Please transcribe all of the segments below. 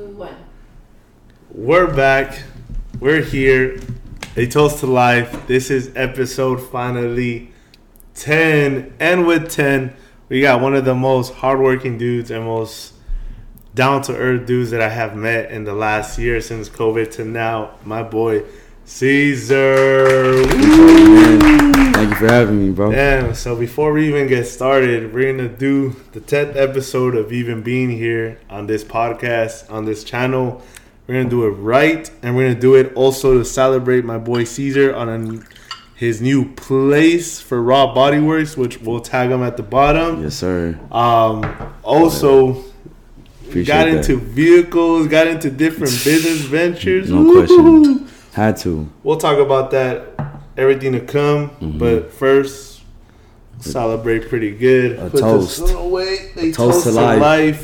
One. We're back. We're here. A toast to life. This is episode finally 10. And with 10, we got one of the most hardworking dudes and most down to earth dudes that I have met in the last year since COVID to now. My boy, Cesar. For having me, bro. Damn, so before we even get started, we're gonna do the 10th episode of even being here on this podcast, on this channel. We're gonna do it right, and we're gonna do it also to celebrate my boy Cesar on a, his new place for Raw Bodyworks, which we'll tag him at the bottom. Yes, sir. Um, also, Appreciate got that. into vehicles, got into different business ventures. No question. Woo-hoo. Had to. We'll talk about that, everything to come. Mm-hmm. But first, celebrate pretty good. A Put toast. this away. A toast to life.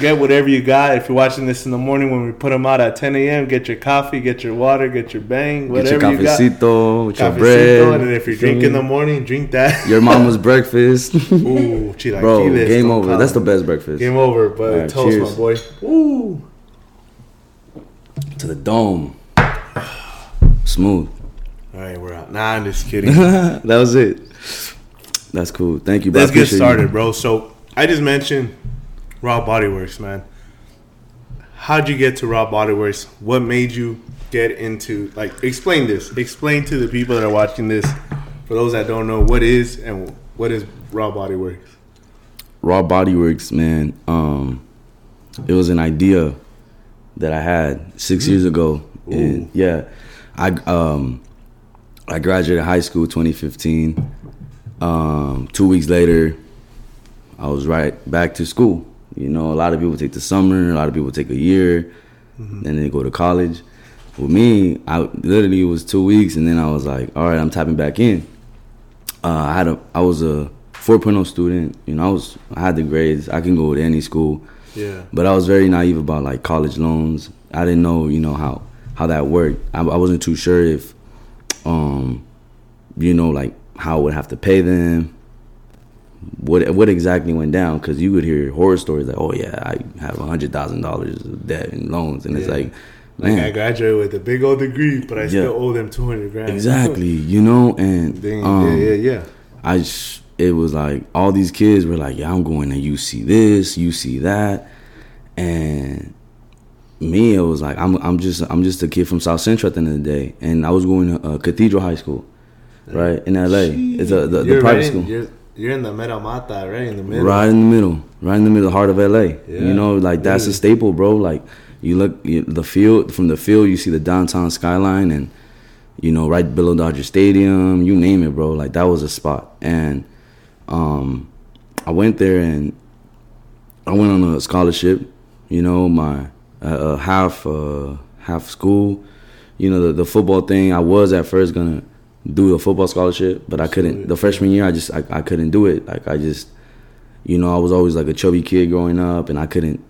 get whatever you got. If you're watching this in the morning when we put them out at 10 a.m., get your coffee, get your water, get your bang, Get your whatever you got. cafecito with your Cafecito, bread. and then if you drink in the morning, drink that. your mama's breakfast, Ooh, chilaquiles. bro. Game over. That's the best breakfast. Game over, but Alright, toast, cheers. my boy. Ooh. To the dome. Smooth. All right, we're out. Nah, I'm just kidding. that was it. That's cool. Thank you. bro. Let's get appreciate you. started, bro. So I just mentioned Raw Body Works, man. How'd you get to Raw Body Works? What made you get into like explain this? Explain to the people that are watching this, for those that don't know, what is and what is Raw Body Works? Raw Body Works, man. Um, it was an idea that I had six years ago, and yeah, I um, I graduated high school 2015. Um, two weeks later, I was right back to school. You know, a lot of people take the summer, a lot of people take a year, then they go to college. With me, I literally it was two weeks, and then I was like, all right, I'm tapping back in uh, I had a I was a 4.0 student. You know, I was I had the grades. I can go to any school, Yeah. but I was very naive about like college loans. I didn't know, you know, how how that worked. I, I wasn't too sure if, um, you know, like how I would have to pay them. What what exactly went down? Because you would hear horror stories like, oh yeah, I have a hundred thousand dollars of debt and loans, and it's Yeah. like, Like man, I graduated with a big old degree, but I still owe them two hundred grand. exactly, you know, and Dang, um, yeah, yeah, yeah. I sh- it was like all these kids were like, yeah, I'm going to UC this, UC that, and me, it was like I'm I'm just I'm just a kid from South Central at the end of the day, and I was going to uh, Cathedral High School, right in LA. It's a the, the private right in- school. You're, you're in the Meta Mata, right in the middle. Right in the middle, right in the middle, heart of LA. Yeah, you know, like that's a staple, bro. Like you look you, the field from the field, you see the downtown skyline, and you know, right below Dodger Stadium, you name it, bro. Like that was a spot, and um, I went there and I went on a scholarship. You know, my uh, uh, half uh, half school. You know, the, the football thing. I was at first gonna do a football scholarship, but I couldn't. The freshman year, I just I, I couldn't do it. Like I just, you know, I was always like a chubby kid growing up, and I couldn't.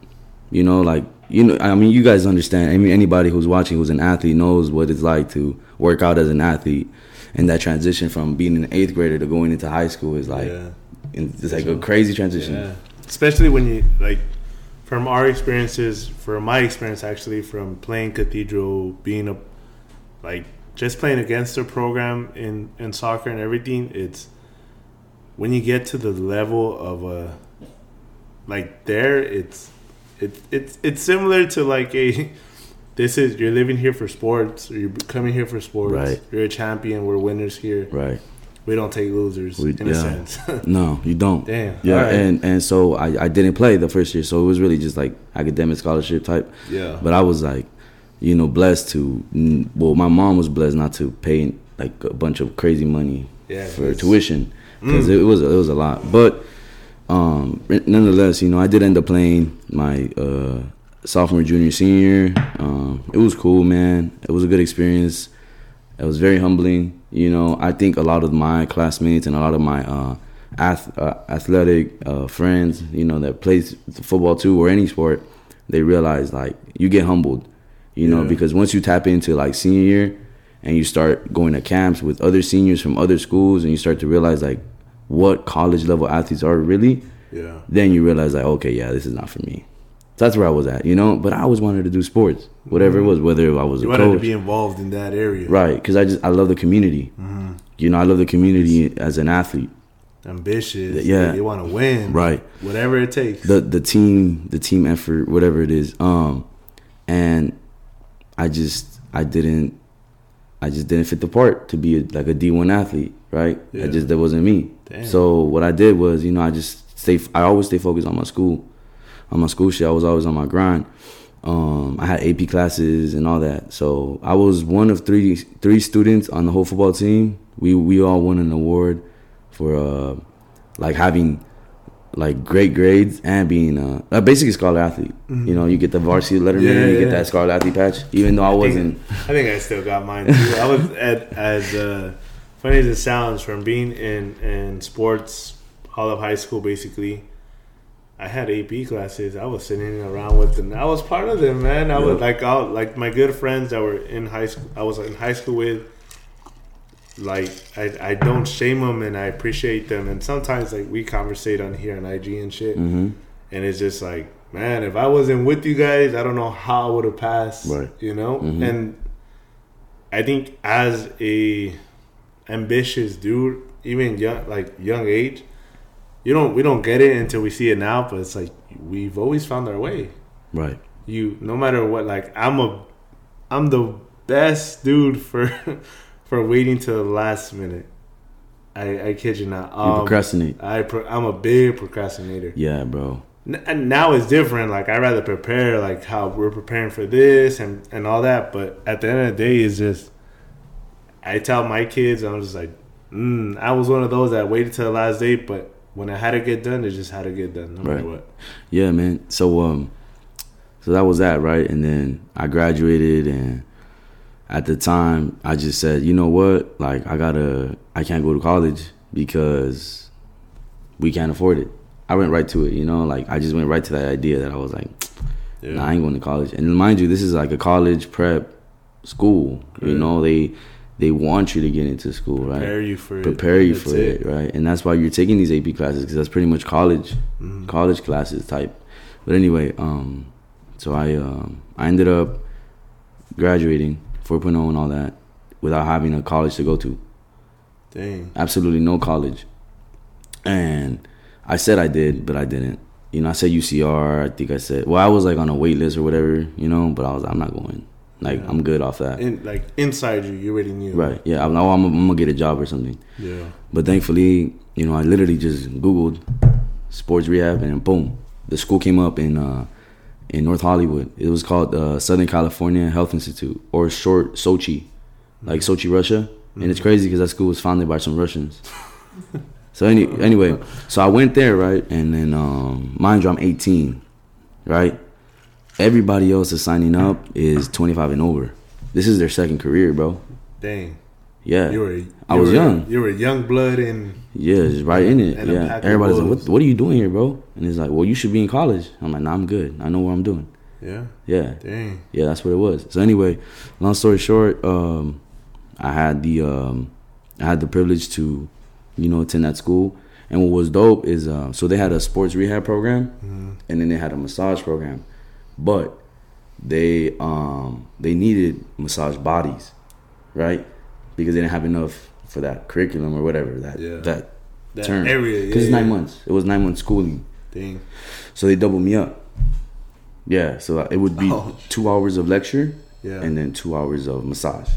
You know, like you know, I mean, you guys understand. I mean, anybody who's watching who's an athlete knows what it's like to work out as an athlete, and that transition from being an eighth grader to going into high school is like, Yeah. it's like a crazy transition. Yeah. Especially when you like from our experiences, from my experience actually from playing Cathedral, being a like just playing against their program in in soccer and everything, it's when you get to the level of a like there, it's it's it's it's similar to like a this is you're living here for sports or you're coming here for sports. Right. You're a champion. We're winners here. Right. We don't take losers We- in a yeah. sense. No, you don't. Damn. Yeah, Alright. and and so I, I didn't play the first year, so it was really just like academic scholarship type. yeah. But I was like, you know, blessed to. Well, my mom was blessed not to pay like a bunch of crazy money Yeah, for tuition because Mm. it was it was a lot. But um, nonetheless, you know, I did end up playing my uh, sophomore, junior, senior. Um, it was cool, man. It was a good experience. It was very humbling. You know, I think a lot of my classmates and a lot of my uh, ath- uh, athletic uh, friends, you know, that plays football too or any sport, they realize like you get humbled, you know, Yeah. because once you tap into like senior year and you start going to camps with other seniors from other schools and you start to realize like what college level athletes are really, Yeah. then you realize like okay, yeah, this is not for me, that's where I was at, you know. But I always wanted to do sports, whatever it was, whether I was You a wanted to coach, be involved in that area. right? Because I just I love the community. Mm-hmm. You know, I love the community as an athlete. Ambitious. Yeah. They, want to win. Right. Whatever it takes. the the team the team effort whatever it is um and i just i didn't i just didn't fit the part to be a, like a d1 athlete right Yeah. i just that wasn't me Damn. so what i did was you know i just stay i always stay focused on my school on my school shit i was always on my grind um i had ap classes and all that so i was one of three three students on the whole football team we we all won an award for uh like having like great grades and being uh, a basically scholar athlete. You know, you get the varsity letterman, Mm-hmm. Yeah, you get that scholar athlete patch. Even though I I think- wasn't, I think I still got mine too. I was at as uh, funny as it sounds from being in in sports all of high school basically. I had AP classes. I was sitting around with them. I was part of them, man. I was like, all like my good friends that were in high school. I was in high school with. Like I, I don't shame them, and I appreciate them. And sometimes like we conversate on here on IG and shit, hmm and it's just like, man, if I wasn't with you guys, I don't know how I would have passed. Right. You know, Mhm. and I think as a ambitious dude, even young, like young age, you don't we don't get it until we see it now. But it's like we've always found our way. right, You, no matter what, like I'm a, I'm the best dude for, for waiting to the last minute. I, I kid you not. you Um, procrastinate. I pro- I'm a big procrastinator. Yeah, bro. N- and now it's different. Like I rather prepare, like how we're preparing for this and and all that. But at the end of the day, it's just I tell my kids, I'm just like, mm, I was one of those that waited till the last day, but when I had to get done, it just had to get done, no matter Right. what. Yeah, man. So um, so that was that, right? And then I graduated, and at the time, I just said, you know what? Like, I gotta, I can't go to college because we can't afford it. I went right to it, you know. Like, I just went right to that idea that I was like, Yeah. Nah, I ain't going to college. And mind you, this is like a college prep school. You know, they they want you to get into school, right? Prepare you for it. Prepare you That's for it. right? And that's why you're taking these AP classes because that's pretty much college, Mhm. college classes type. But anyway, um, so I um, I ended up graduating 4.0 and all that without having a college to go to. Dang. Absolutely no college. And I said I did, but I didn't. You know, I said UCR. I think I said, well, I was like on a wait list or whatever, you know, but I was, I'm not going. Like, Yeah. I'm good off that. In, like inside you, you already knew. Right. Yeah. I'm, I'm, I'm gonna get a job or something. Yeah. But thankfully, you know, I literally just Googled sports rehab and boom, the school came up in uh, in North Hollywood. It was called uh, Southern California Health Institute or short Sochi, like Sochi, Russia. And it's crazy because that school was founded by some Russians. so any, anyway, so I went there, right? And then, um, mind you, I'm 18, right? Everybody else is signing up is 25 and over. This is their second career, bro. Dang. Yeah. You were. You I was were- young. You were young blood and Yeah, just right in it. Yeah, everybody's like, "What? What are you doing here, bro?" And he's like, "Well, you should be in college." I'm like, "Nah, I'm good. I know what I'm doing." yeah. Yeah, Dang. yeah, that's what it was. So anyway, long story short, um, I had the um, I had the privilege to, you know, attend that school. And what was dope is, uh, so they had a sports rehab program, Mhm. and then they had a massage program, but they um, they needed massage bodies, right? Because they didn't have enough for that curriculum or whatever that Yeah. that That term. area. Because yeah, it's nine yeah. months. It was nine months schooling. Dang. So they doubled me up. Yeah, so it would be Oh. two hours of lecture Yeah. and then two hours of massage.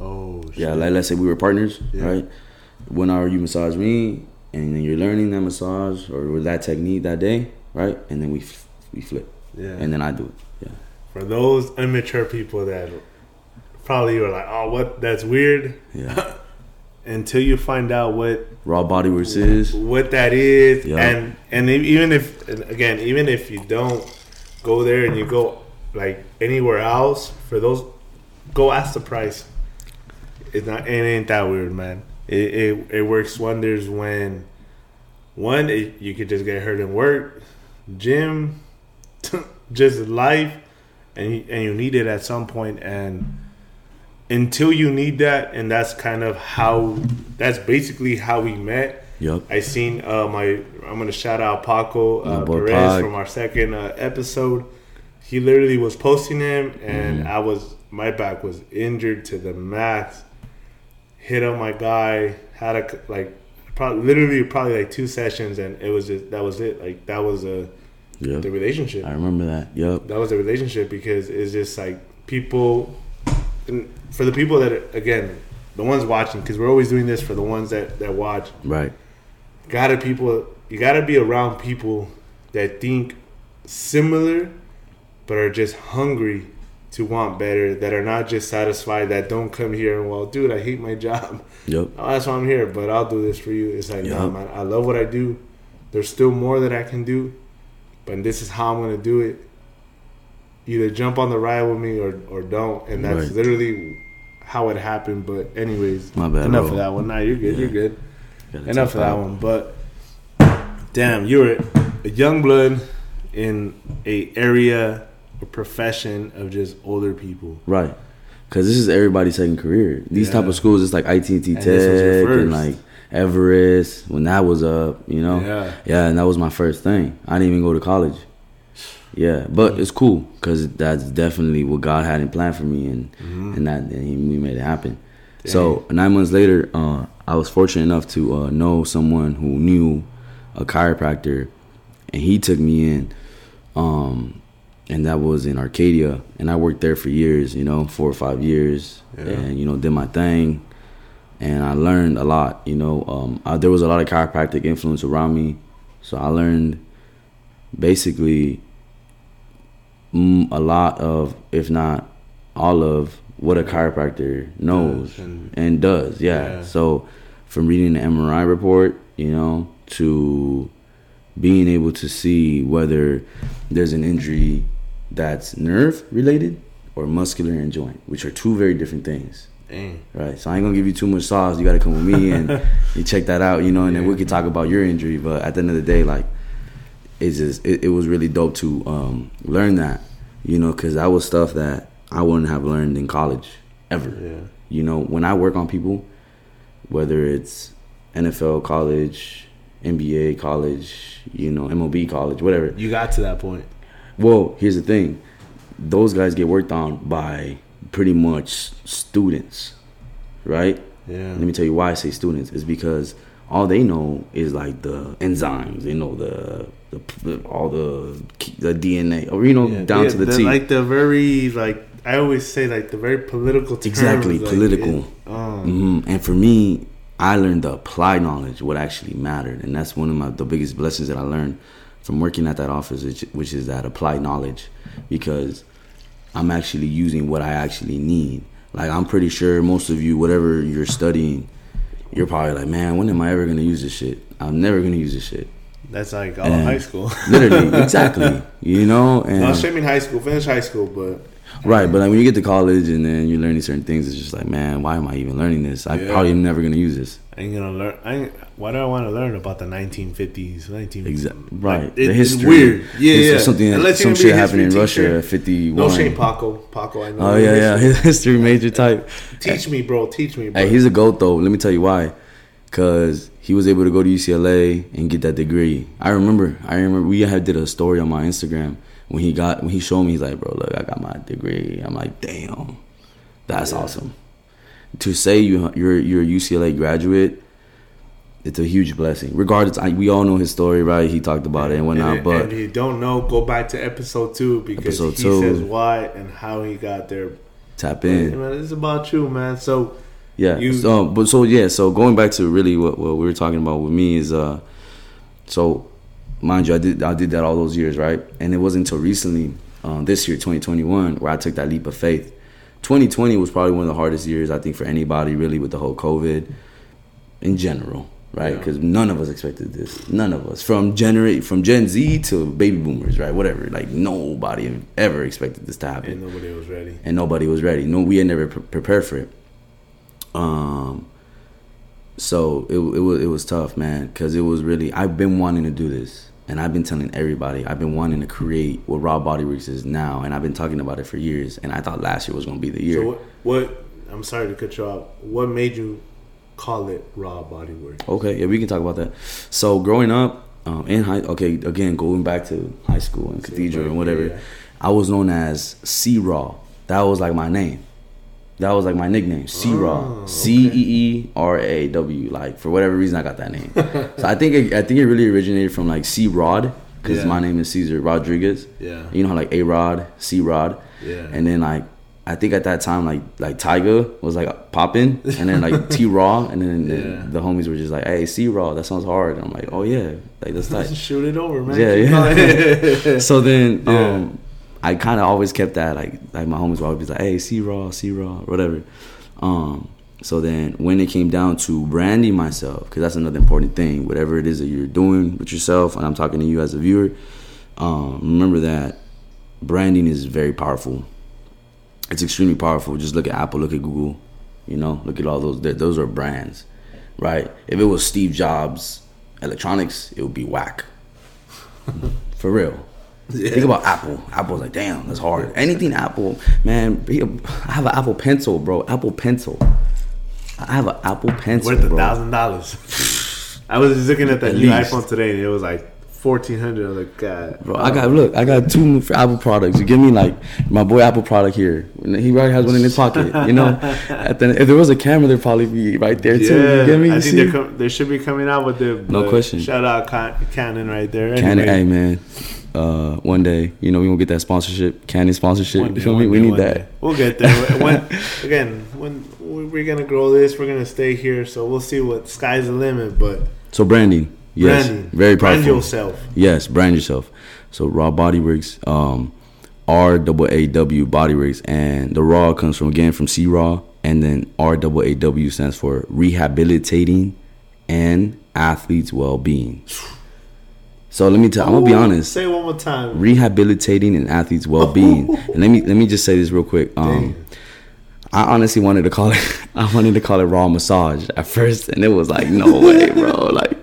oh. Shit. Yeah, like let's say we were partners, right? One hour you massage me, and then you're learning that massage or that technique that day, right? And then we f- we flip, Yeah. and then I do it. Yeah, for those immature people that probably were like, "Oh, what? That's weird." yeah. Until you find out what Raw body works is what that is, Yeah. and and even if again, even if you don't go there and you go like anywhere else, for those, go ask the price. It's not. It ain't that weird, man. It it, it works wonders when one it, you could just get hurt in work, gym, just life, and you, and you need it at some point and until you need that and that's kind of how that's basically how we met Yup. i seen uh my i'm gonna shout out paco uh, perez Pac. from our second uh, episode he literally was posting him, and Mm-hmm. I was my back was injured to the max. Hit on my guy, had a like, probably literally probably like two sessions, and it was just that was it. Like that was a Yep. the relationship. I remember that. Yep. That was a relationship because it's just like people, and for the people that again, the ones watching, because we're always doing this for the ones that that watch. Right. Gotta people, you gotta be around people that think similar, but are just hungry to want better. That are not just satisfied. That don't come here and well, dude, I hate my job. Yep. Oh, that's why I'm here, but I'll do this for you. It's like, no, man, I love what I do. There's still more that I can do, but this is how I'm gonna do it. Either jump on the ride with me or, or don't, and that's Right. literally how it happened. But anyways, My bad, enough bro. of that one. Nah, you're good. Yeah. You're good. Gotta Enough of that out. one. But damn, you're a young blood in a area or profession of just older people. Right. Because this is everybody's second career. These type of schools, it's like ITT and T And this was your Tech and like Everest when that was up, you know? Yeah. Yeah, and that was my first thing. I didn't even go to college. Yeah, but it's cool because that's definitely what God had in plan for me, and and that and he, we made it happen. So nine months later, uh, I was fortunate enough to uh, know someone who knew a chiropractor, and he took me in, um, and that was in Arcadia, and I worked there for years, you know, four or five years, Yeah. and you know, did my thing, and I learned a lot. You know, um, I, there was a lot of chiropractic influence around me, so I learned basically mm, a lot of, if not all of, what a chiropractor knows Does and- and does. Yeah. Yeah. So from reading the MRI report, you know, to being able to see whether there's an injury that's nerve related or muscular and joint, which are two very different things. Dang. Right. So I ain't gonna give you too much sauce. You gotta come with me and you check that out, you know, and then we could talk about your injury. But at the end of the day, like it's just it, it was really dope to um, learn that, you know, because that was stuff that I wouldn't have learned in college ever. Yeah. You know, when I work on people, whether it's NFL college, NBA college, you know, MLB college, whatever. You got to that point. Well, here's the thing. Those guys get worked on by pretty much students, right? Yeah. Let me tell you why I say students is because all they know is like the enzymes, they know the, the, the all the the DNA, or you know, Yeah, down they- to the T. Like the very like I always say like the very political terms. Exactly, like, political. it- um, hmm And for me, I learned the applied knowledge, what actually mattered, and that's one of my the biggest blessings that I learned from working at that office, which, which is that applied knowledge, because I'm actually using what I actually need. Like I'm pretty sure most of you, whatever you're studying, you're probably like, man, when am I ever gonna use this shit? I'm never gonna use this shit. That's like all And- high school. Literally, exactly. You know, and no, same in high school. Finish high school, but Right, but like when you get to college and then you're learning certain things, it's just like, man, why am I even learning this? I Yeah. probably am never gonna use this. I ain't gonna learn. I ain't, why do I want to learn about the 1950s? 19 Exactly. like, Right. it- the it's history. weird. Yeah, It's yeah. Something. Unless some shit gonna be a happened in history Russia at 51. No shame, Paco. Paco, I know. Oh yeah, yeah. His history major type. Teach me, bro. Teach me, bro. Hey, he's a goat though. Let me tell you why. Cause he was able to go to UCLA and get that degree. I remember. I remember we had did a story on my Instagram when he got when he showed me. He's like, bro, look, I got my degree. I'm like, damn, that's awesome. To say you you're you're a UCLA graduate, it's a huge blessing. Regardless, I, we all know his story, right? He talked about it and whatnot. and, but and if you don't know, go back to episode two because Episode he two. says why and how he got there. tap in. man, it's about you, man. So Yeah. You- so, but so yeah. So going back to really what, what we were talking about with me is, uh, so mind you, I did I did that all those years, right? And it wasn't until recently, um, this year, 2021, where I took that leap of faith. 2020 was probably one of the hardest years I think for anybody, really, with the whole COVID in general, right? Yeah. Because none of us expected this. None of us, from generate from Gen Z to baby boomers, right? Whatever. Like nobody ever expected this to happen and nobody was ready. and nobody was ready. No, we had never pre- prepared for it. Um, so it it was it was tough, man, because it was really I've been wanting to do this, and I've been telling everybody I've been wanting to create what Raw Body Works is now, and I've been talking about it for years, and I thought last year was going to be the year. So what, what? I'm sorry to cut you off. What made you call it raw body work? Okay, yeah, we can talk about that. So growing up, um, in high. Okay, again, going back to high school and cathedral and whatever, yeah. I was known as C Raw. That was like my name. That was like my nickname, C Raw, Oh, C E E R A W. Like for whatever reason, I got that name. so I think it, I think it really originated from like C Rod because Yeah. my name is Cesar Rodriguez. Yeah. You know how like A Rod, C Rod. Yeah. And then like I think at that time like like Tiger was like popping, and then like T Raw, and then Yeah. the homies were just like, "Hey, C Raw, that sounds hard." And I'm like, "Oh yeah, like that's tight." Shoot it over, man. Yeah, yeah. so then um I kind of always kept that like like my homies would always be like, "Hey, C Raw, C Raw, whatever." Um so then when it came down to branding myself, because that's another important thing, whatever it is that you're doing with yourself, and I'm talking to you as a viewer, um, remember that branding is very powerful. It's extremely powerful. Just look at Apple, look at Google, you know, look at all those. Those are brands, right? If it was Steve Jobs electronics, it would be whack. For real. Think about Apple. Apple's like, damn, that's hard. Anything Apple, man. be- I have an Apple Pencil, bro. Apple Pencil. I have an Apple Pencil, Worth a thousand dollars. I was just looking at that At new least. iPhone today, and it was like fourteen hundred. I was like, God, Bro, I got look. I got two Apple products. You give me like my boy Apple product here. He already has one in his pocket. You know, the, if there was a camera, there'd probably be right there too. Yeah, You get me? I You think see? com- they should be coming out with the No question. Shout out Con- Canon right there. Canon, Anyway, hey man. Uh, one day, you know, we gonna get that sponsorship, Canon sponsorship. day, feel me? We need that. day. We'll get there. when, again, when we're gonna grow this, we're gonna stay here. So we'll see what sky's the limit. But So branding, yes, branding, very brand powerful. yourself. Yes, brand yourself. So Raw Body Works, um, R double A W Body Works, and the Raw comes from again from C Raw, and then R double A W stands for rehabilitating and athletes well being. So let me tell. I'm gonna be honest. Say it one more time. Rehabilitating and athletes well being. and let me let me just say this real quick. Um, Damn. I honestly wanted to call it. I wanted to call it raw massage at first, and it was like, no way, bro. Like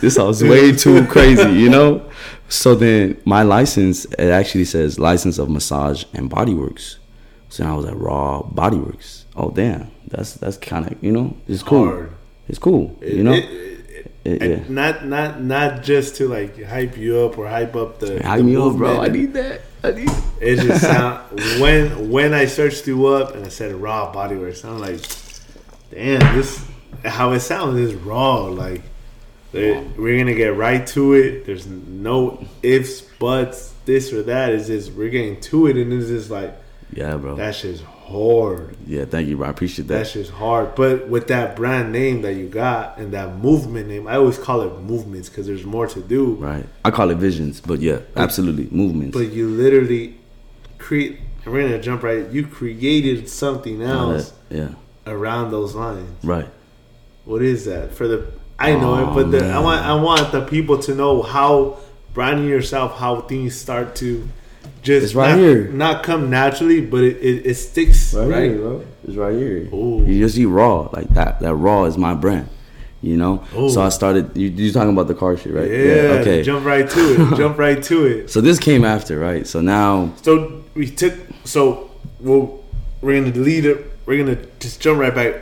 this sounds way too crazy, you know. So then my license it actually says license of massage and body works. So I was like raw body works. Oh damn, that's that's kind of you know it's cool. Hard. It's cool, It- you know. it- it- yeah. not not not just to like hype you up or hype up the Hype the me up, bro. I need that. I need. It just sound when when I searched you up and I said raw bodyworks, I'm like, damn, this how it sounds is raw. Like they- we're gonna get right to it. There's no ifs, buts, this or that. It's just we're getting to it, and it's just like Yeah, bro. that shit's hard. yeah, thank you, bro. I appreciate That that. shit's hard. But with that brand name that you got and that movement name, I always call it movements because there's more to do. Right. I call it visions, but yeah, absolutely movements. But you literally create. We're gonna jump right. You created something else that- yeah. around those lines. Right. What is that for the? I know Oh, it, but the, I oh, want I want the people to know how branding yourself, how things start to just It's right not, here. not come naturally, but it, it, it sticks right. bro. It's right here. Ooh. You just see raw like that. That raw is my brand. You know. Ooh. So I started. You you talking about the car shit, right? Yeah, Okay. jump right to it. jump right to it. So this came after, right? So now, So we took. So we'll, we're gonna delete it. We're gonna just jump right back.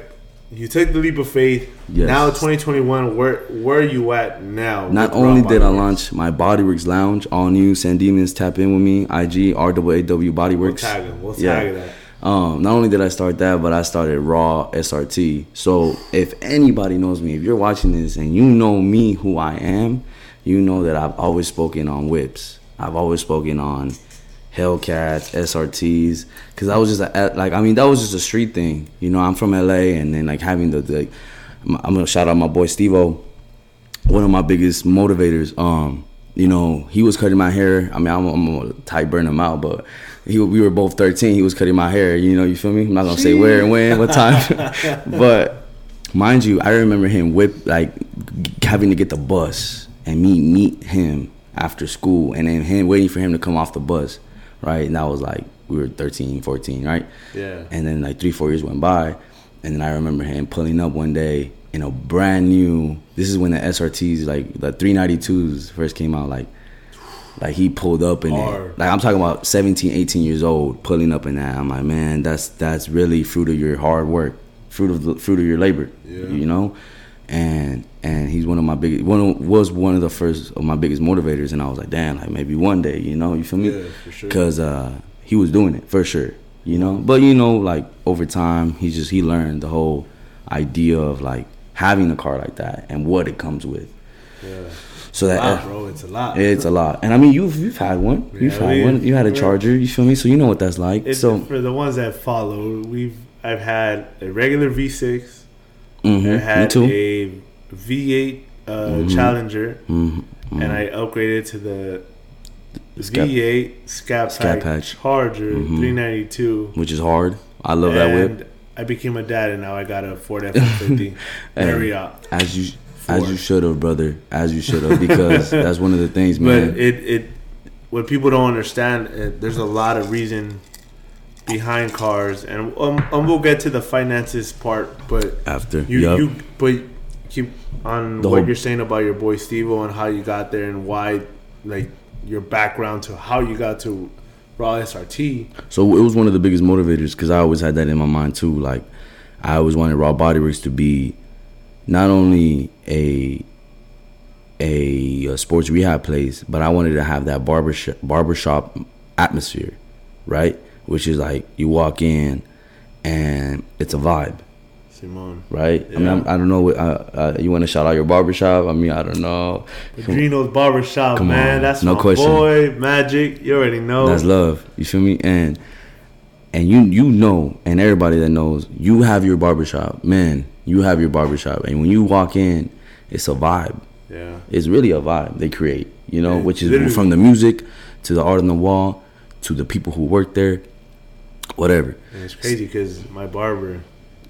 You took the leap of faith. Yes. Now 2021. Where where are you at now? not only Raw did I launch my Bodyworks Lounge, all new San Dimas, tap in with me, IG RWAW Bodyworks. We'll tag him. We'll Yeah. tag that. Um, not only did I start that, but I started Raw SRT. So if anybody knows me, if you're watching this and you know me, who I am, you know that I've always spoken on whips. I've always spoken on Hellcats, SRTs, because I was just a, like, I mean, that was just a street thing. You know, I'm from LA, and then like having the, the I'm gonna shout out my boy Stevo, one of my biggest motivators. Um, you know, he was cutting my hair. I mean, I'm, I'm gonna type burn him out, but he we were both 13. He was cutting my hair. You know, you feel me? I'm not gonna say where and when, what time, but mind you, I remember him whip like having to get the bus and me meet him after school, and then him waiting for him to come off the bus, right? And that was like we were 13, 14, right? Yeah. And then like three, four years went by, and then I remember him pulling up one day in a brand new. This is when the SRTs, like the 392s, first came out. Like, like he pulled up in it. Like I'm talking about 17, 18 years old, pulling up in that. I'm like, man, that's that's really fruit of your hard work, fruit of the fruit of your labor. Yeah. You know. And and he's one of my biggest one of, was one of the first of my biggest motivators and I was like damn like maybe one day you know you feel me Yeah, sure. because uh, he was doing it for sure you know but you know like over time he just he learned the whole idea of like having a car like that and what it comes with Yeah. so that lot, bro. It's a lot. it's a lot and I mean you've you've had one you've Yeah, had we- one you had a charger you feel me so you know what that's like It's so for the ones that follow. We've I've had a regular V6. Mhm, I had a V8 uh, Mhm. Challenger, Mhm, mhm. and I upgraded to the Scat- V8 Scat, Scat Pack Patch. Charger Mhm. 392. which is hard I love that whip and I became a dad, and now I got a Ford F-150 Lariat. As you as you should have, brother. As you should have, because that's one of the things, man. But it, it, what people don't understand, uh, there's a lot of reason behind cars, and um, we'll get to the finances part. But After you, Yup. you, but keep on The what whole- you're saying about your boy Stevo and how you got there and why, like your background to how you got to Raw SRT. so it was one of the biggest motivators because I always had that in my mind too. Like I always wanted Raw Body Works to be not only a a, uh sports rehab place, but I wanted to have that barbershop barbershop atmosphere, right? Which is like you walk in and it's a vibe. Simone. Right, I mean, I'm, I don't know. what- Uh, uh, you want to shout out your barbershop? I mean, I don't know. Padrino's Barbershop, Come man. on, That's no my question. boy, Magic. You already know. That's love. You feel me? And and you you know, and everybody that knows, you have your barbershop. Man, you have your barbershop. And when you walk in, it's a vibe. Yeah. It's really a vibe they create, you know, Yeah, which is literally. from the music to the art on the wall to the people who work there, whatever. And it's crazy because my barber,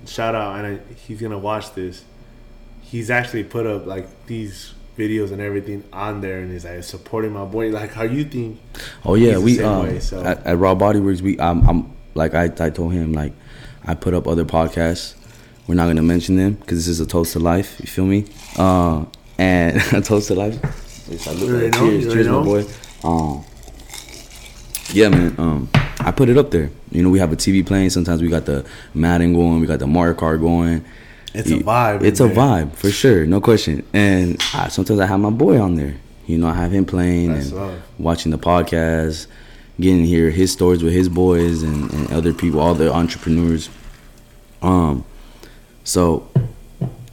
shout out, and I, he's gonna watch this. He's actually put up like these videos and everything on there, and he's like supporting my boy. Like how you think? Oh yeah, we um, way, so. at, at Raw Body Works, we um, I'm like I, I told him like I put up other podcasts. We're not gonna mention them because this is a toast to life. You feel me? Uh, and a toast to life. Yes, I look like- cheers, cheers, my boy. Um, yeah, man. Um, I put it up there. You know, we have a TV playing. Sometimes we got the Madden going. We got the Mario Kart going. It's a vibe. It's in a vibe for sure, no question. And I, sometimes I have my boy on there. You know, I have him playing That's and love. watching the podcast, getting to hear his stories with his boys and, and other people, all the entrepreneurs. Um, so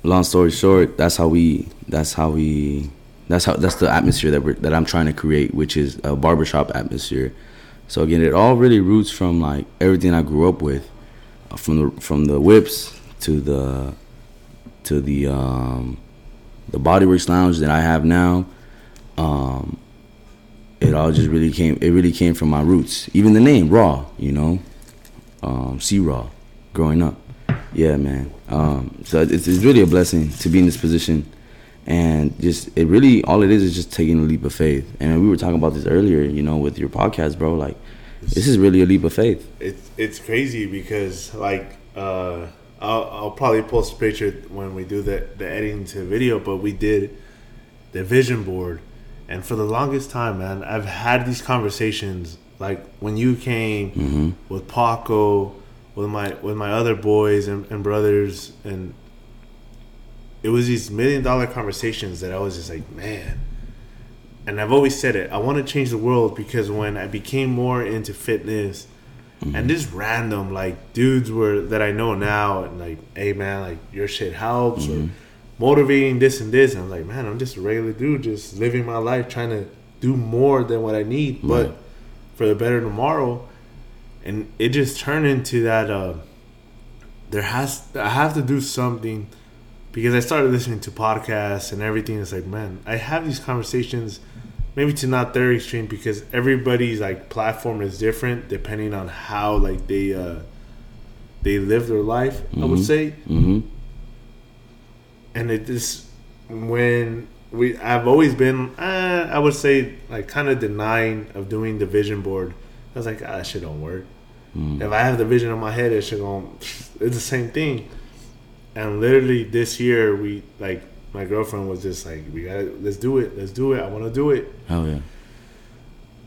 long story short, that's how we. That's how we. That's how. That's the atmosphere that we're, that I'm trying to create, which is a barbershop atmosphere. So again, it all really roots from like everything I grew up with, uh, from the from the whips to the to the um, the Bodyworks Lounge that I have now. Um, it all just really came. It really came from my roots. Even the name Raw, you know, um, C Raw, growing up. Yeah, man. Um, so it's, it's really a blessing to be in this position, and just it really all it is is just taking a leap of faith. And we were talking about this earlier, you know, with your podcast, bro. Like, this is really a leap of faith. It's it's crazy because like uh, I'll I'll probably post a picture when we do the the editing to video, but we did the vision board, and for the longest time, man, I've had these conversations like when you came Mm-hmm. with Paco, with my with my other boys and, and brothers, and it was these million dollar conversations that I was just like, man. And I've always said it. I want to change the world because when I became more into fitness, and just random like dudes were that I know now, and like, hey man, like your shit helps, or motivating this and this. And I'm like, man, I'm just a regular dude, just living my life, trying to do more than what I need, Right. but for the better tomorrow. And it just turned into that. Uh, there has I have to do something because I started listening to podcasts and everything. It's like, man, I have these conversations, maybe to not their extreme because everybody's like platform is different depending on how like they uh they live their life. I would Mhm. say, Mm-hmm. and it just when we I've always been uh, I would say like kind of denying of doing the vision board. I was like, ah, that shit don't work. If I have the vision in my head, it should go. It's the same thing. And literally this year, we like my girlfriend was just like, we got to let's do it, let's do it. I want to do it. Hell yeah.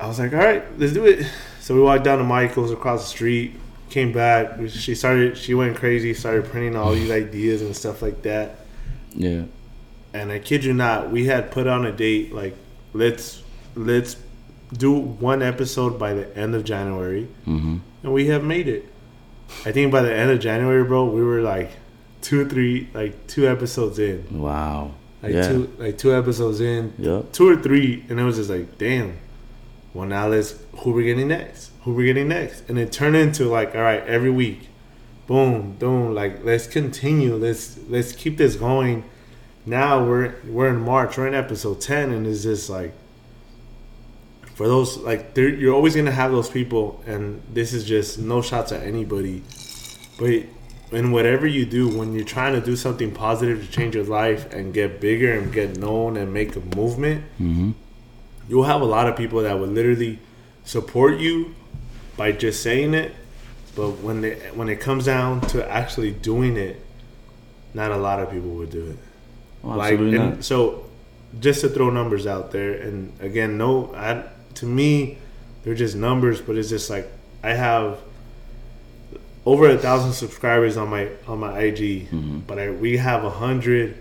I was like, all right, let's do it. So we walked down to Michael's across the street. Came back. She started. She went crazy. Started printing all these ideas and stuff like that. Yeah. and I kid you not, we had put on a date like let's let's do one episode by the end of January, Mm-hmm. and we have made it. I think by the end of January, bro, we were like two or three, like two episodes in, Wow. like yeah. two, like two episodes in, Yep. two or three, and it was just like, damn. Well, now let's who we're getting next? Who we're getting next? And it turned into like, all right, every week, boom, boom. Like, let's continue. Let's let's keep this going. Now we're we're in March. We're in episode ten, and it's just like for those like you're always gonna have those people, and this is just no shots at anybody, but in whatever you do, when you're trying to do something positive to change your life and get bigger and get known and make a movement, Mm-hmm. you'll have a lot of people that would literally support you by just saying it, but when they, when it comes down to actually doing it, not a lot of people would do it. like, absolutely and not. so just to throw numbers out there, and again, no, I, to me, they're just numbers, but it's just like I have over a thousand subscribers on my on my IG, Mm-hmm. but I, we have a hundred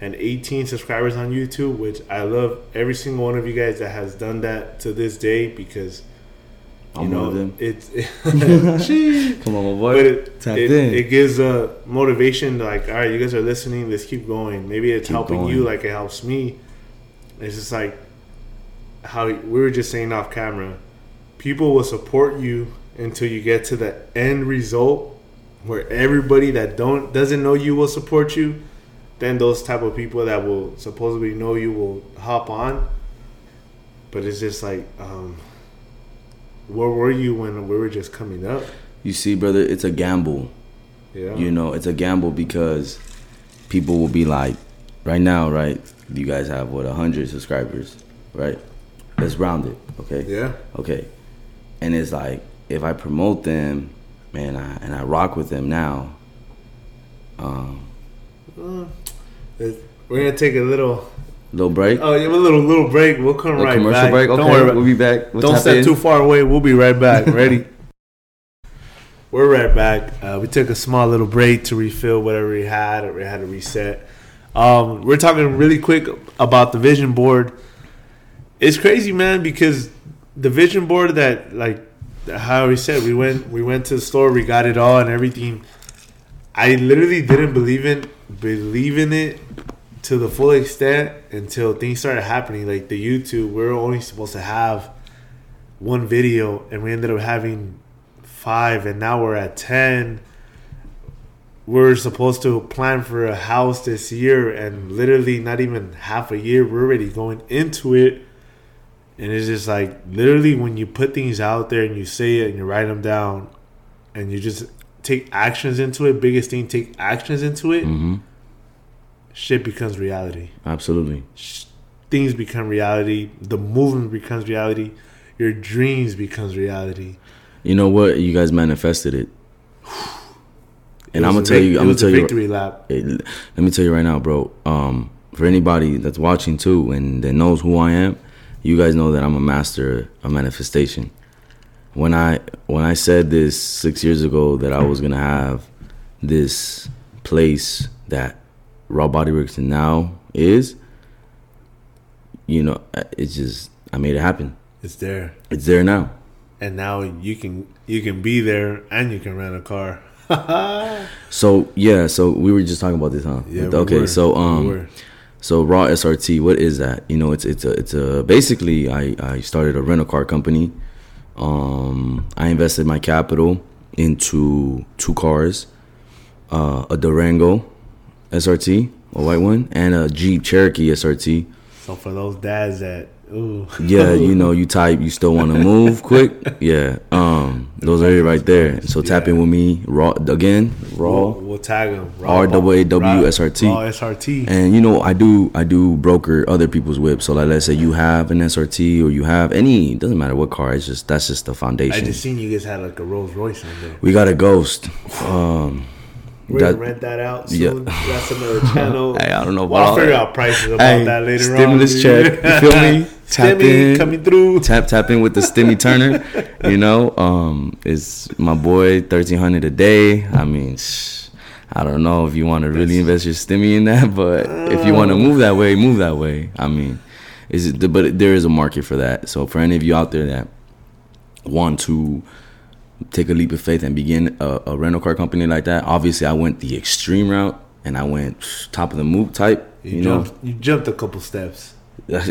and eighteen subscribers on YouTube, which I love every single one of you guys that has done that to this day because you I'm know it's. Come on, my boy. but it, it, in. it gives a motivation like all right you guys are listening let's keep going maybe it's Keep helping going. you like it helps me it's just like how we were just saying off camera people will support you until you get to the end result where everybody that don't doesn't know you will support you then those type of people that will supposedly know you will hop on but it's just like um where were you when we were just coming up you see, brother, it's a gamble. yeah You know, it's a gamble because people will be like, right now, right? You guys have what hundred subscribers, right? Let's round it, okay? yeah Okay. And it's like if I promote them, man, I, and I rock with them now. Um, It's- We're gonna take a little. little break, Oh, you have a little little break. We'll come right commercial back. break. Okay, Don't worry. We'll be back. We'll don't step in. too far away. We'll be right back. Ready? We're right back. Uh, we took a small little break to refill whatever we had, or we had to reset. Um, we're talking really quick about the vision board. It's crazy, man, because the vision board that, like, how we said, we went we went to the store, we got it all and everything. I literally didn't believe in believe in it to the full extent until things started happening. Like the YouTube, we are only supposed to have one video, and we ended up having five, and now we're at ten. We're supposed to plan for a house this year, and literally not even half a year, we're already going into it. And it's just like literally when you put things out there and you say it and you write them down, and you just take actions into it. Biggest thing, take actions into it. hmm Shit becomes reality Absolutely. things become reality the movement becomes reality your dreams becomes reality You know what? You guys manifested it. It And I'm gonna tell you, it I'm gonna tell you, victory lap Hey, let me tell you right now, bro. Um, for anybody that's watching too and that knows who I am, you guys know that I'm a master of manifestation. When I when I said this six years ago that I was gonna have this place that Raw Body Works now is, you know, uh, it's just I made it happen. it's there It's there now. and now you can you can be there and you can rent a car So yeah, so we were just talking about this, huh? yeah we okay, were. so We um, were. So raw SRT, what is that? You know, it's it's a it's a basically I I started a rental car company. Um, I invested my capital into two cars, uh, a Durango SRT, a white one, and a Jeep Cherokee SRT. so for those dads that ooh Yeah, you know, you type, you still want to move quick. Yeah, um, those are it right there. So tap in with me, raw again, we'll, raw. we'll tag them RAAW SRT. raw SRT And you know, I do I do broker other people's whips. So like, let's say you have an SRT or you have any, it doesn't matter what car. It's just that's just the foundation. I just seen you guys had like a Rolls Royce on there we got a ghost. Um, we're gonna rent that out Yeah. soon that's another channel hey, I don't know well, about I'll figure out prices about Hey, that later stimulus on check. You feel me? Tap Stimmy in. coming through tap tap in with the Stimmy Turner. You know, um, it's my boy thirteen hundred a day. I mean, shh, I don't know if you want to really invest your stimmy in that, but if you want to move that way, move that way. I mean, is it? But there is a market for that. So for any of you out there that want to take a leap of faith and begin a, a rental car company like that, obviously I went the extreme route and I went top of the move type. You, You, jumped, know, you jumped a couple steps.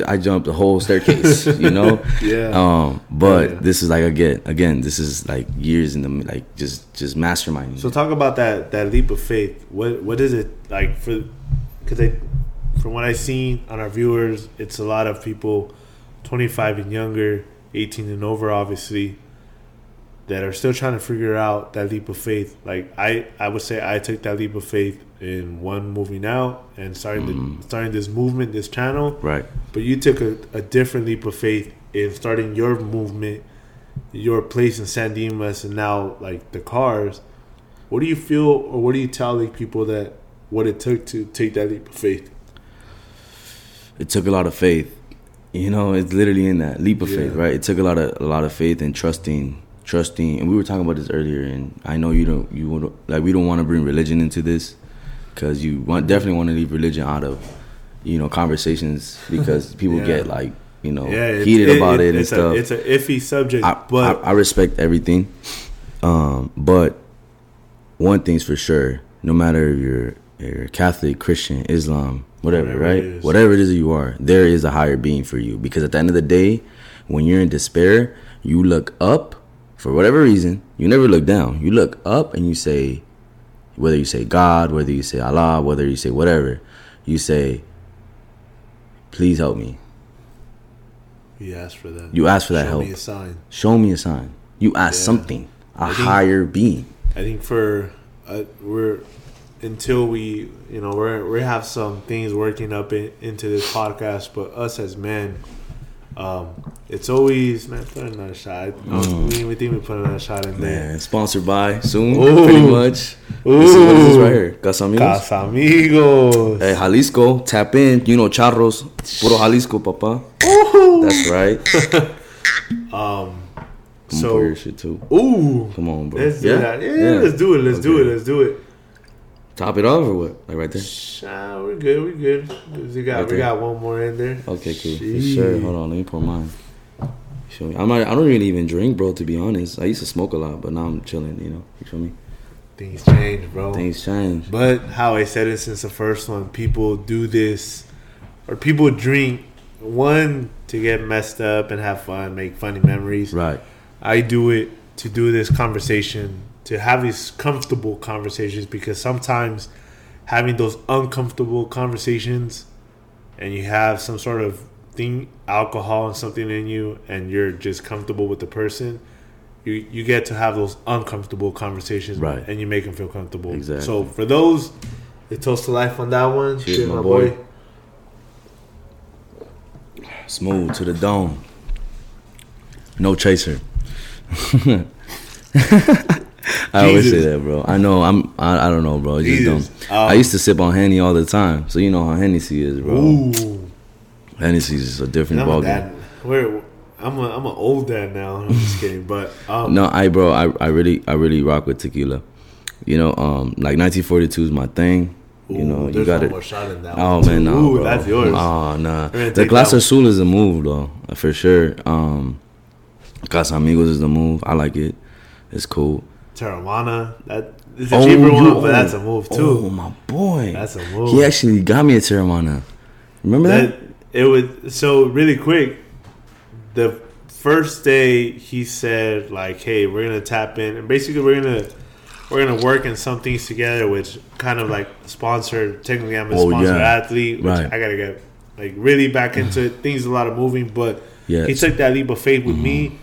I jumped the whole staircase. you know, Yeah. um, but Yeah. this is like again, again, this is like years in the like just just masterminding. So talk about that that leap of faith. What what is it like for? Because I, from what I've seen on our viewers, it's a lot of people, twenty five and younger, eighteen and over, obviously, that are still trying to figure out that leap of faith. Like I I would say I took that leap of faith in one moving out and starting the, mm. starting this movement, this channel. right. But you took a, a different leap of faith in starting your movement, your place in San Dimas, and now like the cars. What do you feel, or what do you tell like people that what it took to take that leap of faith? it took a lot of faith. You know, it's literally in that leap of faith, right? It took a lot of a lot of faith and trusting, trusting. And we were talking about this earlier, and I know you don't, you would like we don't want to bring religion into this because you want definitely want to leave religion out of, you know, conversations because people Yeah. get like you know it's- heated about it, and it's stuff. A, it's an iffy subject, I, but I, I respect everything, um, but one thing's for sure: no matter if you're, you're Catholic, Christian, Islam, whatever, Whatever right? it. Whatever it is that you are, there is a higher being for you. Because at the end of the day, when you're in despair, you look up for whatever reason. You never look down. You look up and you say, whether you say God, whether you say Allah, whether you say whatever, you say, "Please help me." you ask for that. You ask for that Show help. me a sign. Show me a sign. You ask Yeah. something, a think- higher being. I think for uh, we're until we you know we're we have some things working up in, into this podcast, but us as men, um, it's always man put another shot. Um, we, we think we put another shot in there. Man, sponsored by soon, Ooh. pretty much. This is, what is this right here? Casamigos? Casamigos. Hey, Jalisco, tap in. You know, charros. Puro Jalisco, papa. That's right. Um, Come So- your shit too. ooh, Come on, bro. let's do that. Yeah, let's do it. Let's do it. Let's do it. Top it off or what? Like right there? Ah, we're good. We're good. We got Right we got one more in there. Okay, cool. For sure. Hold on, let me pour mine. Show me. I'm not, I don't really even drink, bro. To be honest, I used to smoke a lot, but now I'm chilling. You know, you feel me? Things change, bro. Things change. But how I said it since the first one, people do this, or people drink one to get messed up and have fun, make funny memories. Right. I do it to do this conversation, to have these comfortable conversations, because sometimes having those uncomfortable conversations, and you have some sort of thing, alcohol and something in you, and you're just comfortable with the person. You, you get to have those uncomfortable conversations, Right. And you make them feel comfortable. Exactly. So for those, the toast to life on that one. Cheers, my boy. Smooth to the dome. No chaser. I always say that, bro. I know. I'm. I, I don't know, bro. It's just Jesus. Um, I used to sip on henny all the time, so you know how Hennessy is, bro. Ooh, Hennessy's is a different ballgame. Where I'm a I'm an old dad now. I'm just kidding, but um, No, I bro, I, I really I really rock with tequila. You know, um, like 1942 is my thing. You know, you got it. more shot in that Oh one, man, no, Ooh, bro. that's yours. Oh nah, the Clase Azul is the move though, for sure. Um, Casamigos is the move. I like it. It's cool. Teremana. That it's a oh, cheaper one, but that's a move too. Oh my boy, That's a move. He actually got me a Teremana. Remember that? that it would so really quick. The first day he said like, "Hey, we're gonna tap in," and basically we're gonna we're gonna work in some things together, which kind of like sponsored. Technically, I'm a Oh, sponsored yeah. athlete, which Right. I gotta get like really back into it. Things a lot of moving, but Yes. he took that leap of faith with me. Mm-hmm.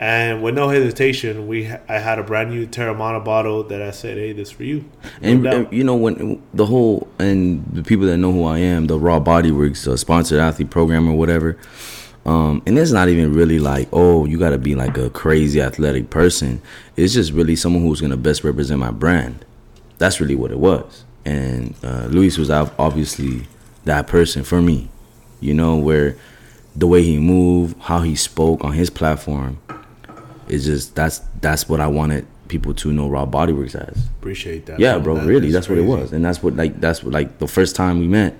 And with no hesitation, we I had a brand new Teremana bottle that I said, "Hey, this for you." And, and, you know when the whole and the people that know who I am, the Raawbody Works uh, sponsored athlete program or whatever. Um, and it's not even really like, oh, you got to be like a crazy athletic person. It's just really someone who's gonna best represent my brand. That's really what it was. And uh, Luis was obviously that person for me. You know where the way he moved, how he spoke on his platform, it's just that's that's what I wanted people to know Raawbody Works as. Appreciate that. Yeah, man. bro, That really, that's what it was, and that's what like that's what like the first time we met.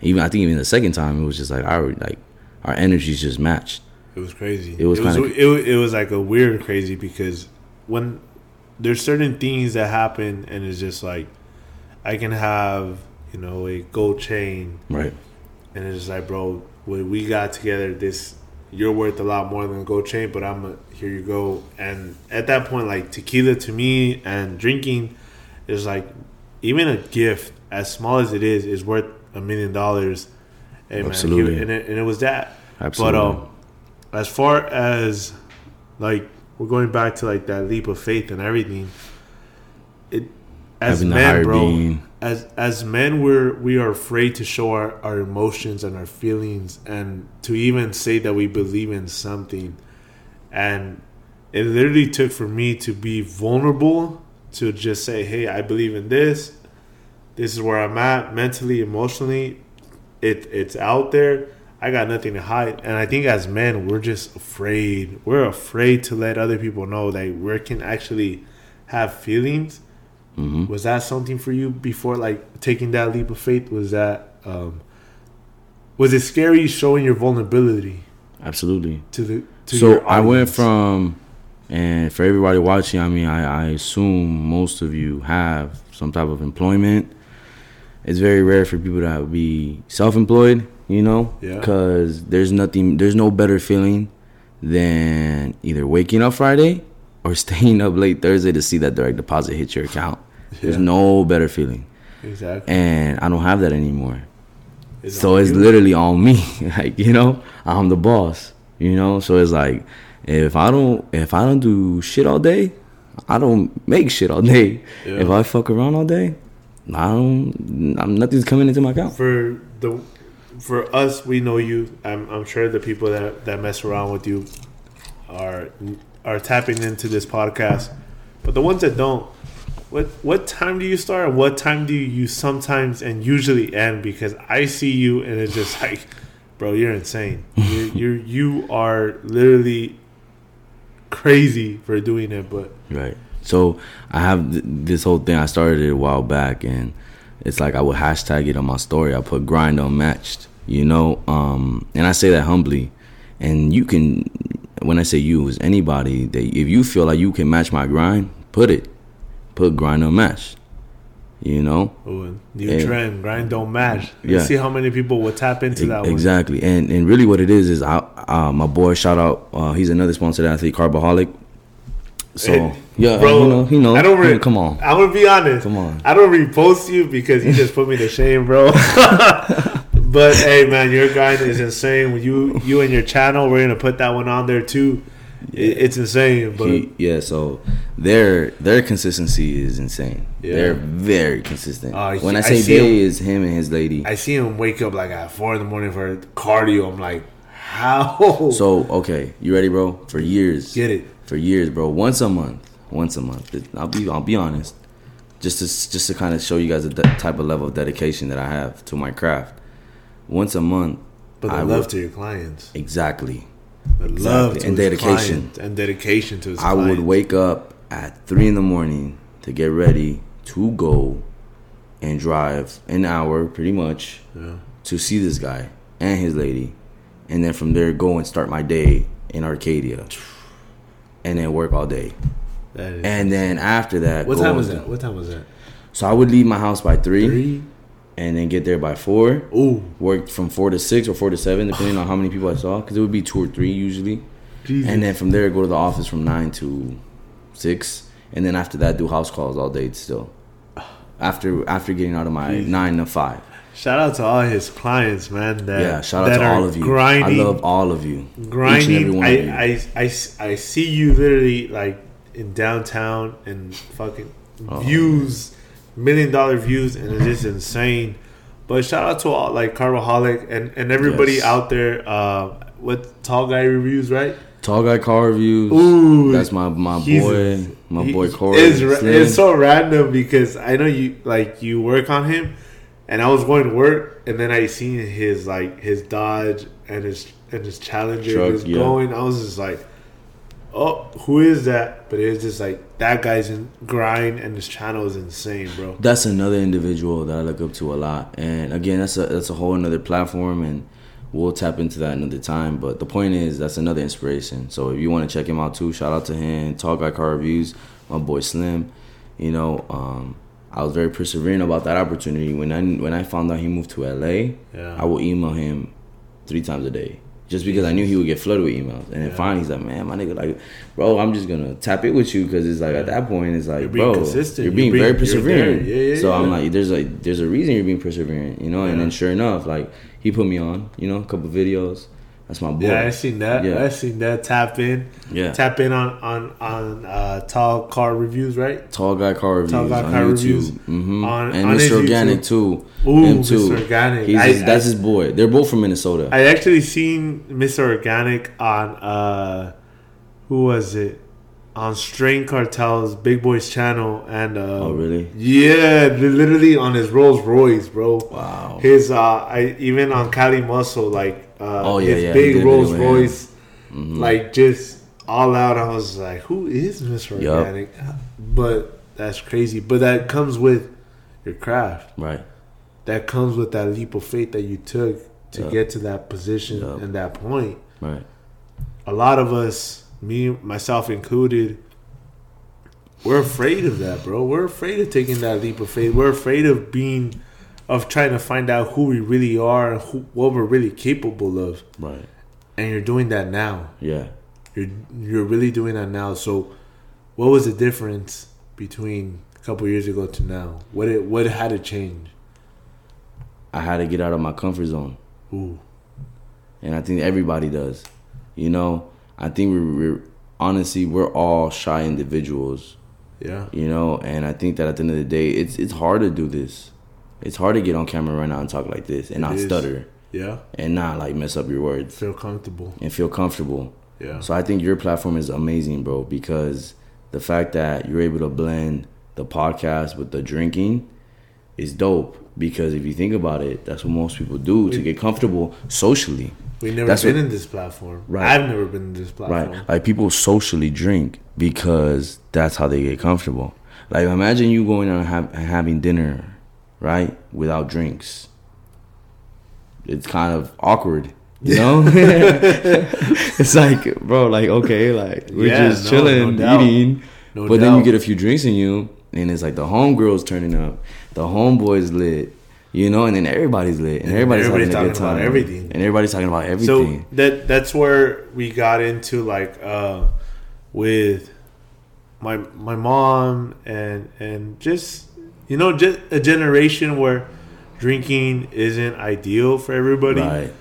Even I think even the second time it was just like our like our energies just matched. It was crazy. It was it was, it, it was like a weird crazy because when there's certain things that happen and it's just like I can have you know a gold chain Right. and it's just like bro when we got together this you're worth a lot more than a gold chain but I'm a, here you go and at that point like tequila to me and drinking is like even a gift as small as it is is worth a million dollars Hey, man, Absolutely. and, it, and it was that Absolutely. but um, as far as like we're going back to like that leap of faith and everything, it as Having men, bro, being. As as men, we're we are afraid to show our, our emotions and our feelings, and to even say that we believe in something, and it literally took for me to be vulnerable to just say, "Hey, I believe in this. This is where I'm at mentally, emotionally. It it's out there. I got nothing to hide." And I think as men, we're just afraid. We're afraid to let other people know that we can actually have feelings. Hmm Was that something for you before, like taking that leap of faith? Was that um, was it scary showing your vulnerability Absolutely. to the to so I went from, and for everybody watching, I mean, I, I assume most of you have some type of employment. It's very rare for people to be self-employed, you know, Yeah. because there's nothing, there's no better feeling than either waking up Friday or staying up late Thursday to see that direct deposit hit your account. There's no better feeling, exactly. and I don't have that anymore. It's So it's you. literally on me. like, you know, I'm the boss. You know? So it's like if I don't if I don't do shit all day, I don't make shit all day. Yeah. If I fuck around all day, I don't I'm, nothing's coming into my account. for the for us we know you I'm, I'm sure the people that that mess around with you are are tapping into this podcast but the ones that don't what what time do you start what time do you sometimes and usually end because i see you and it's just like bro you're insane you're, you're you are literally crazy for doing it but Right. So I have th- this whole thing. I started it a while back, and it's like I would hashtag it on my story. I put grind unmatched, you know. Um, and I say that humbly. And you can, when I say you, is anybody that if you feel like you can match my grind, put it, put grind unmatched. You know. ooh, new Yeah. trend grind don't match Let's Yeah. see how many people will tap into E- that one exactly. And and really, what it is is, I, uh, my boy, shout out. Uh, he's another sponsor that athlete, Carbaholic. So Hey, yeah, bro, you know, he knows. I don't re- come on. I'm gonna be honest. Come on. I don't repost you because you just put me to shame, bro. but hey, man, your grind is insane. When you you and your channel, we're gonna put that one on there too. It, it's insane, but He- yeah, so their their consistency is insane. Yeah. They're very consistent. Uh, when I I say see they, him- is him and his lady. I see him wake up like at four in the morning for cardio. I'm like, how? so okay, you ready, bro? For years, get it. for years, bro. Once a month, once a month. I'll be I'll be honest, just to just to kind of show you guys the type of level of dedication that I have to my craft. Once a month, But the I love would- to your clients, exactly. the Exactly. love to And dedication. and dedication to his. I would wake up at three in the morning to get ready to go and drive an hour, pretty much, Yeah. to see this guy and his lady, and then from there go and start my day in Arcadia, and then work all day, That is- and then after that, what time was that? What time was that? So I would leave my house by three, Three. And then get there by four. Ooh, Work from four to six or four to seven, depending on how many people I saw, because it would be two or three usually. Jesus. And then from there, go to the office from nine to six, and then after that, do house calls all day still. After after getting out of my Jeez. nine to five, Shout out to all his clients, man. That, yeah. Shout out to all of you. Grinding, I love all of you. Each and every grinding. I, you. I, I, I see you literally like in downtown and fucking Oh, views, million dollar views, and it's just insane. But shout out to all like Carboholic and and everybody Yes. out there. Uh, with tall guy reviews, right? Tall guy car reviews. Ooh, That's my my boy, my boy Corey. It's, it's so random because I know you like you work on him, and I was going to work, and then I seen his like his Dodge and his and his Challenger Truck, was yeah. going. I was just like, oh, who is that? But it's just like that guy's in grind and his channel is insane, bro. That's another individual that I look up to a lot, and again, that's a that's a whole another platform, and we'll tap into that another time. But the point is, that's another inspiration. So if you want to check him out too, shout out to him. Tall Guy Car Reviews, my boy Slim. You know, um, I was very persevering about that opportunity. When I when I found out he moved to LA, Yeah. I will email him three times a day. Just because I knew he would get flooded with emails, and then Yeah. finally he's like, "Man, my nigga, like, bro, I'm just gonna tap it with you because it's like at that point, it's like, You're bro, consistent. you're You're being being- very you're persevering. Yeah, so I'm like, there's like, there's a reason you're being persevering, you know. And then sure enough, like he put me on, you know, a couple videos. That's my boy. Yeah, I seen that. Yeah. I seen that. Tap in. Yeah. Tap in on on on uh, tall car reviews, right? Tall guy car reviews Tall Guy on Car YouTube, Reviews. hmm On- and on Mr. Organic YouTube. too. Ooh, too. Mr. Organic. He's I- his, that's his boy. They're both from Minnesota. I actually seen Mr. Organic on uh who was it? On Strain Cartel's Big Boys channel and uh Oh, really? Yeah, literally on his Rolls Royce, bro. Wow. His uh I even on Cali Muscle, like uh Oh, yeah, his yeah, big Rolls. Royce Mhm. like just all out. I was like, who is Mr. Yup. Organic? But that's crazy. But that comes with your craft. right. That comes with that leap of faith that you took to Yup. get to that position Yup. and that point Right. a lot of us, me myself included, we're afraid of that, bro. We're afraid of taking that leap of faith. We're afraid of being, of trying to find out who we really are and who, what we're really capable of. Right. And you're doing that now. Yeah. You're you're really doing that now. So, what was the difference between a couple years ago to now? What it what had to change? I had to get out of my comfort zone. Ooh, and I think everybody does. You know, I think we're, we're honestly we're all shy individuals. yeah, You know, and I think that at the end of the day, it's it's hard to do this. It's hard to get on camera right now and talk like this and not It is. stutter yeah. and not like mess up your words Feel comfortable. and feel comfortable. Yeah, So I think your platform is amazing, bro, because the fact that you're able to blend the podcast with the drinking is dope. Because if you think about it, that's what most people do to get comfortable socially. we never that's been what- in this platform. Right. I've never been in this platform. Right. Like people socially drink because that's how they get comfortable. Like imagine you going out and, have, and having dinner, right, without drinks. It's kind of awkward, you know. it's like, bro, like okay, like we're Yeah, just no, chilling, no eating, No but then you get a few drinks in you, and it's like the homegirls turning up, the homeboys lit. You know, and then everybody's lit, and everybody's, everybody's having a good talking about time. everything. and everybody's talking about So everything. that that's where we got into like uh with my my mom and and just you know just a generation where drinking isn't ideal for everybody. Right,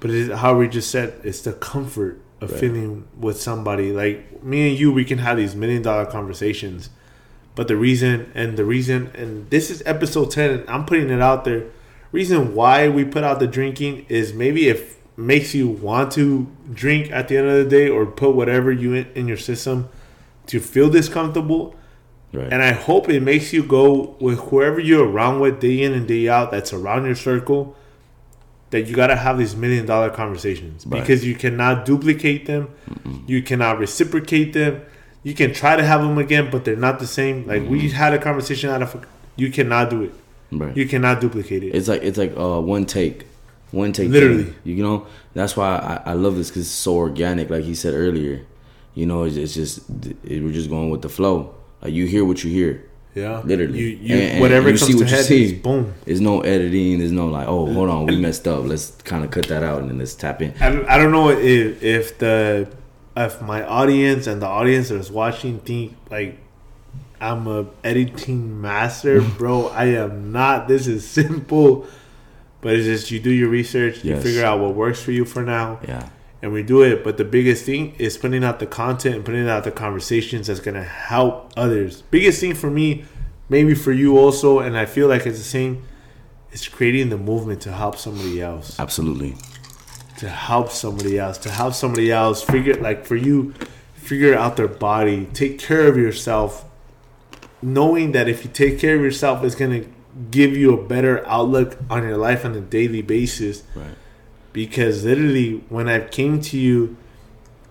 but it's how we just said it's the comfort of Right. feeling with somebody. Like me and you we can have these million dollar conversations. But the reason and the reason and this is episode 10 and i'm putting it out there. Reason why we put out the drinking is maybe if makes you want to drink at the end of the day or put whatever you in, in your system to feel discomfortable right, and I hope it makes you go with whoever you're around with day in and day out that's around your circle. That you got to have these million dollar conversations Right. because you cannot duplicate them, you cannot reciprocate them. You can try to have them again, but they're not the same. Like we had a conversation out of, you cannot do it. right. You cannot duplicate it. It's like it's like uh, one take, one take. Literally. thing, you know. That's why I, I love this because it's so organic. Like he said earlier, you know, it's, it's just it, we're just going with the flow. Like you hear what you hear. yeah, literally. You, you And- and whatever you comes see to head, see. boom. There's no editing. There's no like, oh, hold on, we messed up. Let's kind of cut that out and then let's tap in. I don't, I don't know if if the if my audience and the audience that's watching think like I'm a editing master, bro. I am not. This is simple, but it's just you do your research, you figure out what works for you for now, Yeah, and we do it. But the biggest thing is putting out the content and putting out the conversations that's gonna help others. Biggest thing for me, maybe for you also, and I feel like it's the same. Is creating the movement to help somebody else absolutely. to help somebody else, to help somebody else figure like for you, figure out their body, take care of yourself, knowing that if you take care of yourself, it's gonna give you a better outlook on your life on a daily basis. Right. Because literally, when I came to you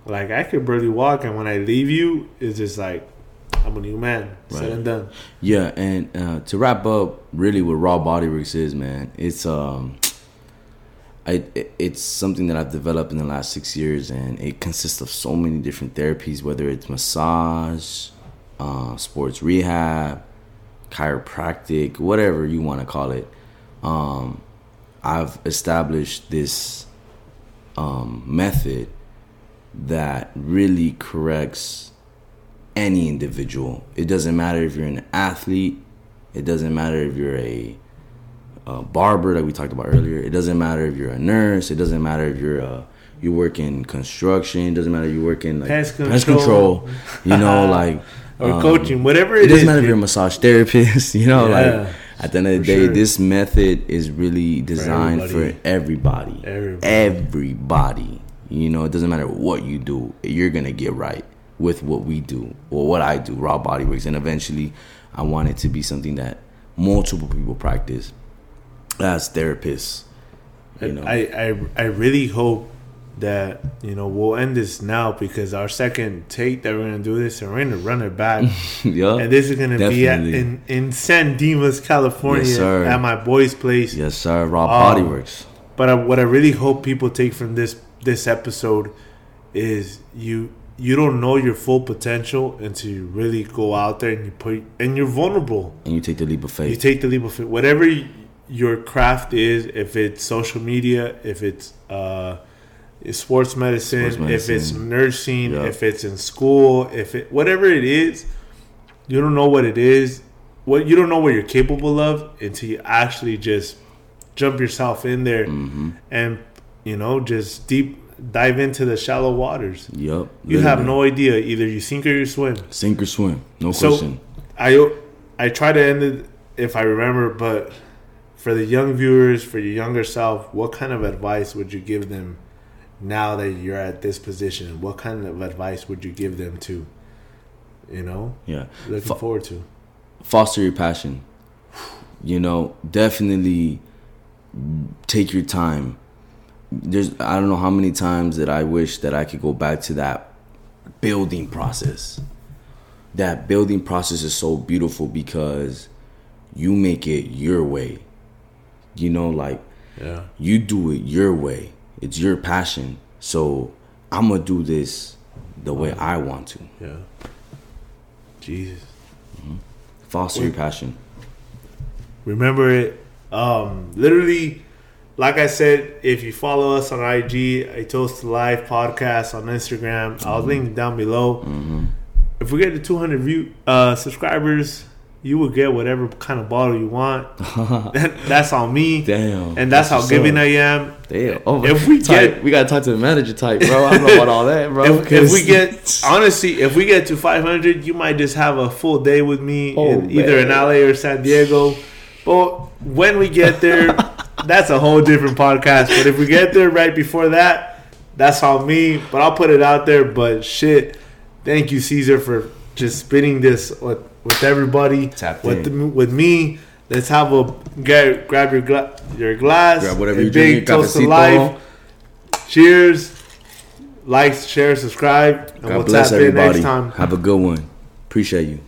like I could barely walk, and when I leave you, it's just like I'm a new man, said and done. Yeah, and uh, to wrap up, really, what Raawbody Works is, man, it's um, I it- it's something that I've developed in the last six years, and it consists of so many different therapies, whether it's massage, uh, sports rehab, chiropractic, whatever you want to call it. Um, I've established this um, method that really corrects any individual. It doesn't matter if you're an athlete. It doesn't matter if you're a, a barber, like we talked about earlier. It doesn't matter if you're a nurse. It doesn't matter if you're a you work in construction. It doesn't matter if you work in like Pest pest control. control. You know, like Or um, coaching, whatever it it doesn't is, matter if you're a massage therapist. You know, Yeah, like at the end of the for day, sure. this method is really designed for everybody. everybody. Everybody. Everybody. You know, it doesn't matter what you do, you're gonna get right with what we do or what I do, Raw body Bodyworks. And eventually, I want it to be something that multiple people practice as therapists. You know, I, I I really hope that you know we'll end this now because our second take that we're gonna do this and we're gonna run it back yeah, and this is gonna be at, in in San Dimas, California, Yes, at my boy's place. yes, sir. Raw Um, Bodyworks. But I, what I really hope people take from this this episode is you you don't know your full potential until you really go out there and you put and you're vulnerable. And you take the leap of faith. You take the leap of faith. Whatever your craft is, if it's social media, if it's uh, sports medicine, Sports if it's nursing, Yeah. if it's in school, if it whatever it is, you don't know what it is. What you don't know what you're capable of until you actually just jump yourself in there hmm and you know just deep dive into the shallow waters. Yep. You have no idea. Either you sink or you swim. sink or swim. No So- question. I I try to end it if I remember, but for the young viewers, for your younger self, what kind of advice would you give them now that you're at this position? What kind of advice would you give them to, you know, Yeah. looking Fo- forward to? foster your passion. You know, definitely take your time. There's I don't know how many times that I wish that I could go back to that building process. That building process is so beautiful because you make it your way. You know, like Yeah, you do it your way. It's your passion. So I'm gonna do this the way I want to. yeah. Jesus. Foster your passion. remember it um literally like i said if you follow us on ig a toast to life podcast on instagram i'll link down below if we get to 200 view uh subscribers you will get whatever kind of bottle you want that's on me Damn. and that's, how giving up. i am Damn. Oh, If we type, get- we gotta talk to the manager type, bro. I don't know about all that, bro. if, if we get honestly if we get to 500 you might just have a full day with me Oh, in, either in la or san diego but when we get there that's a whole different podcast but if we get there right before that that's on me but i'll put it out there but shit thank you Cesar for just spinning this with everybody Tapped with, in. the, with me let's have a get, grab your gla- your glass Grab whatever you're big toast to life cheers like, share, subscribe, and God we'll bless tap in everybody. next time. Have a good one. Appreciate you.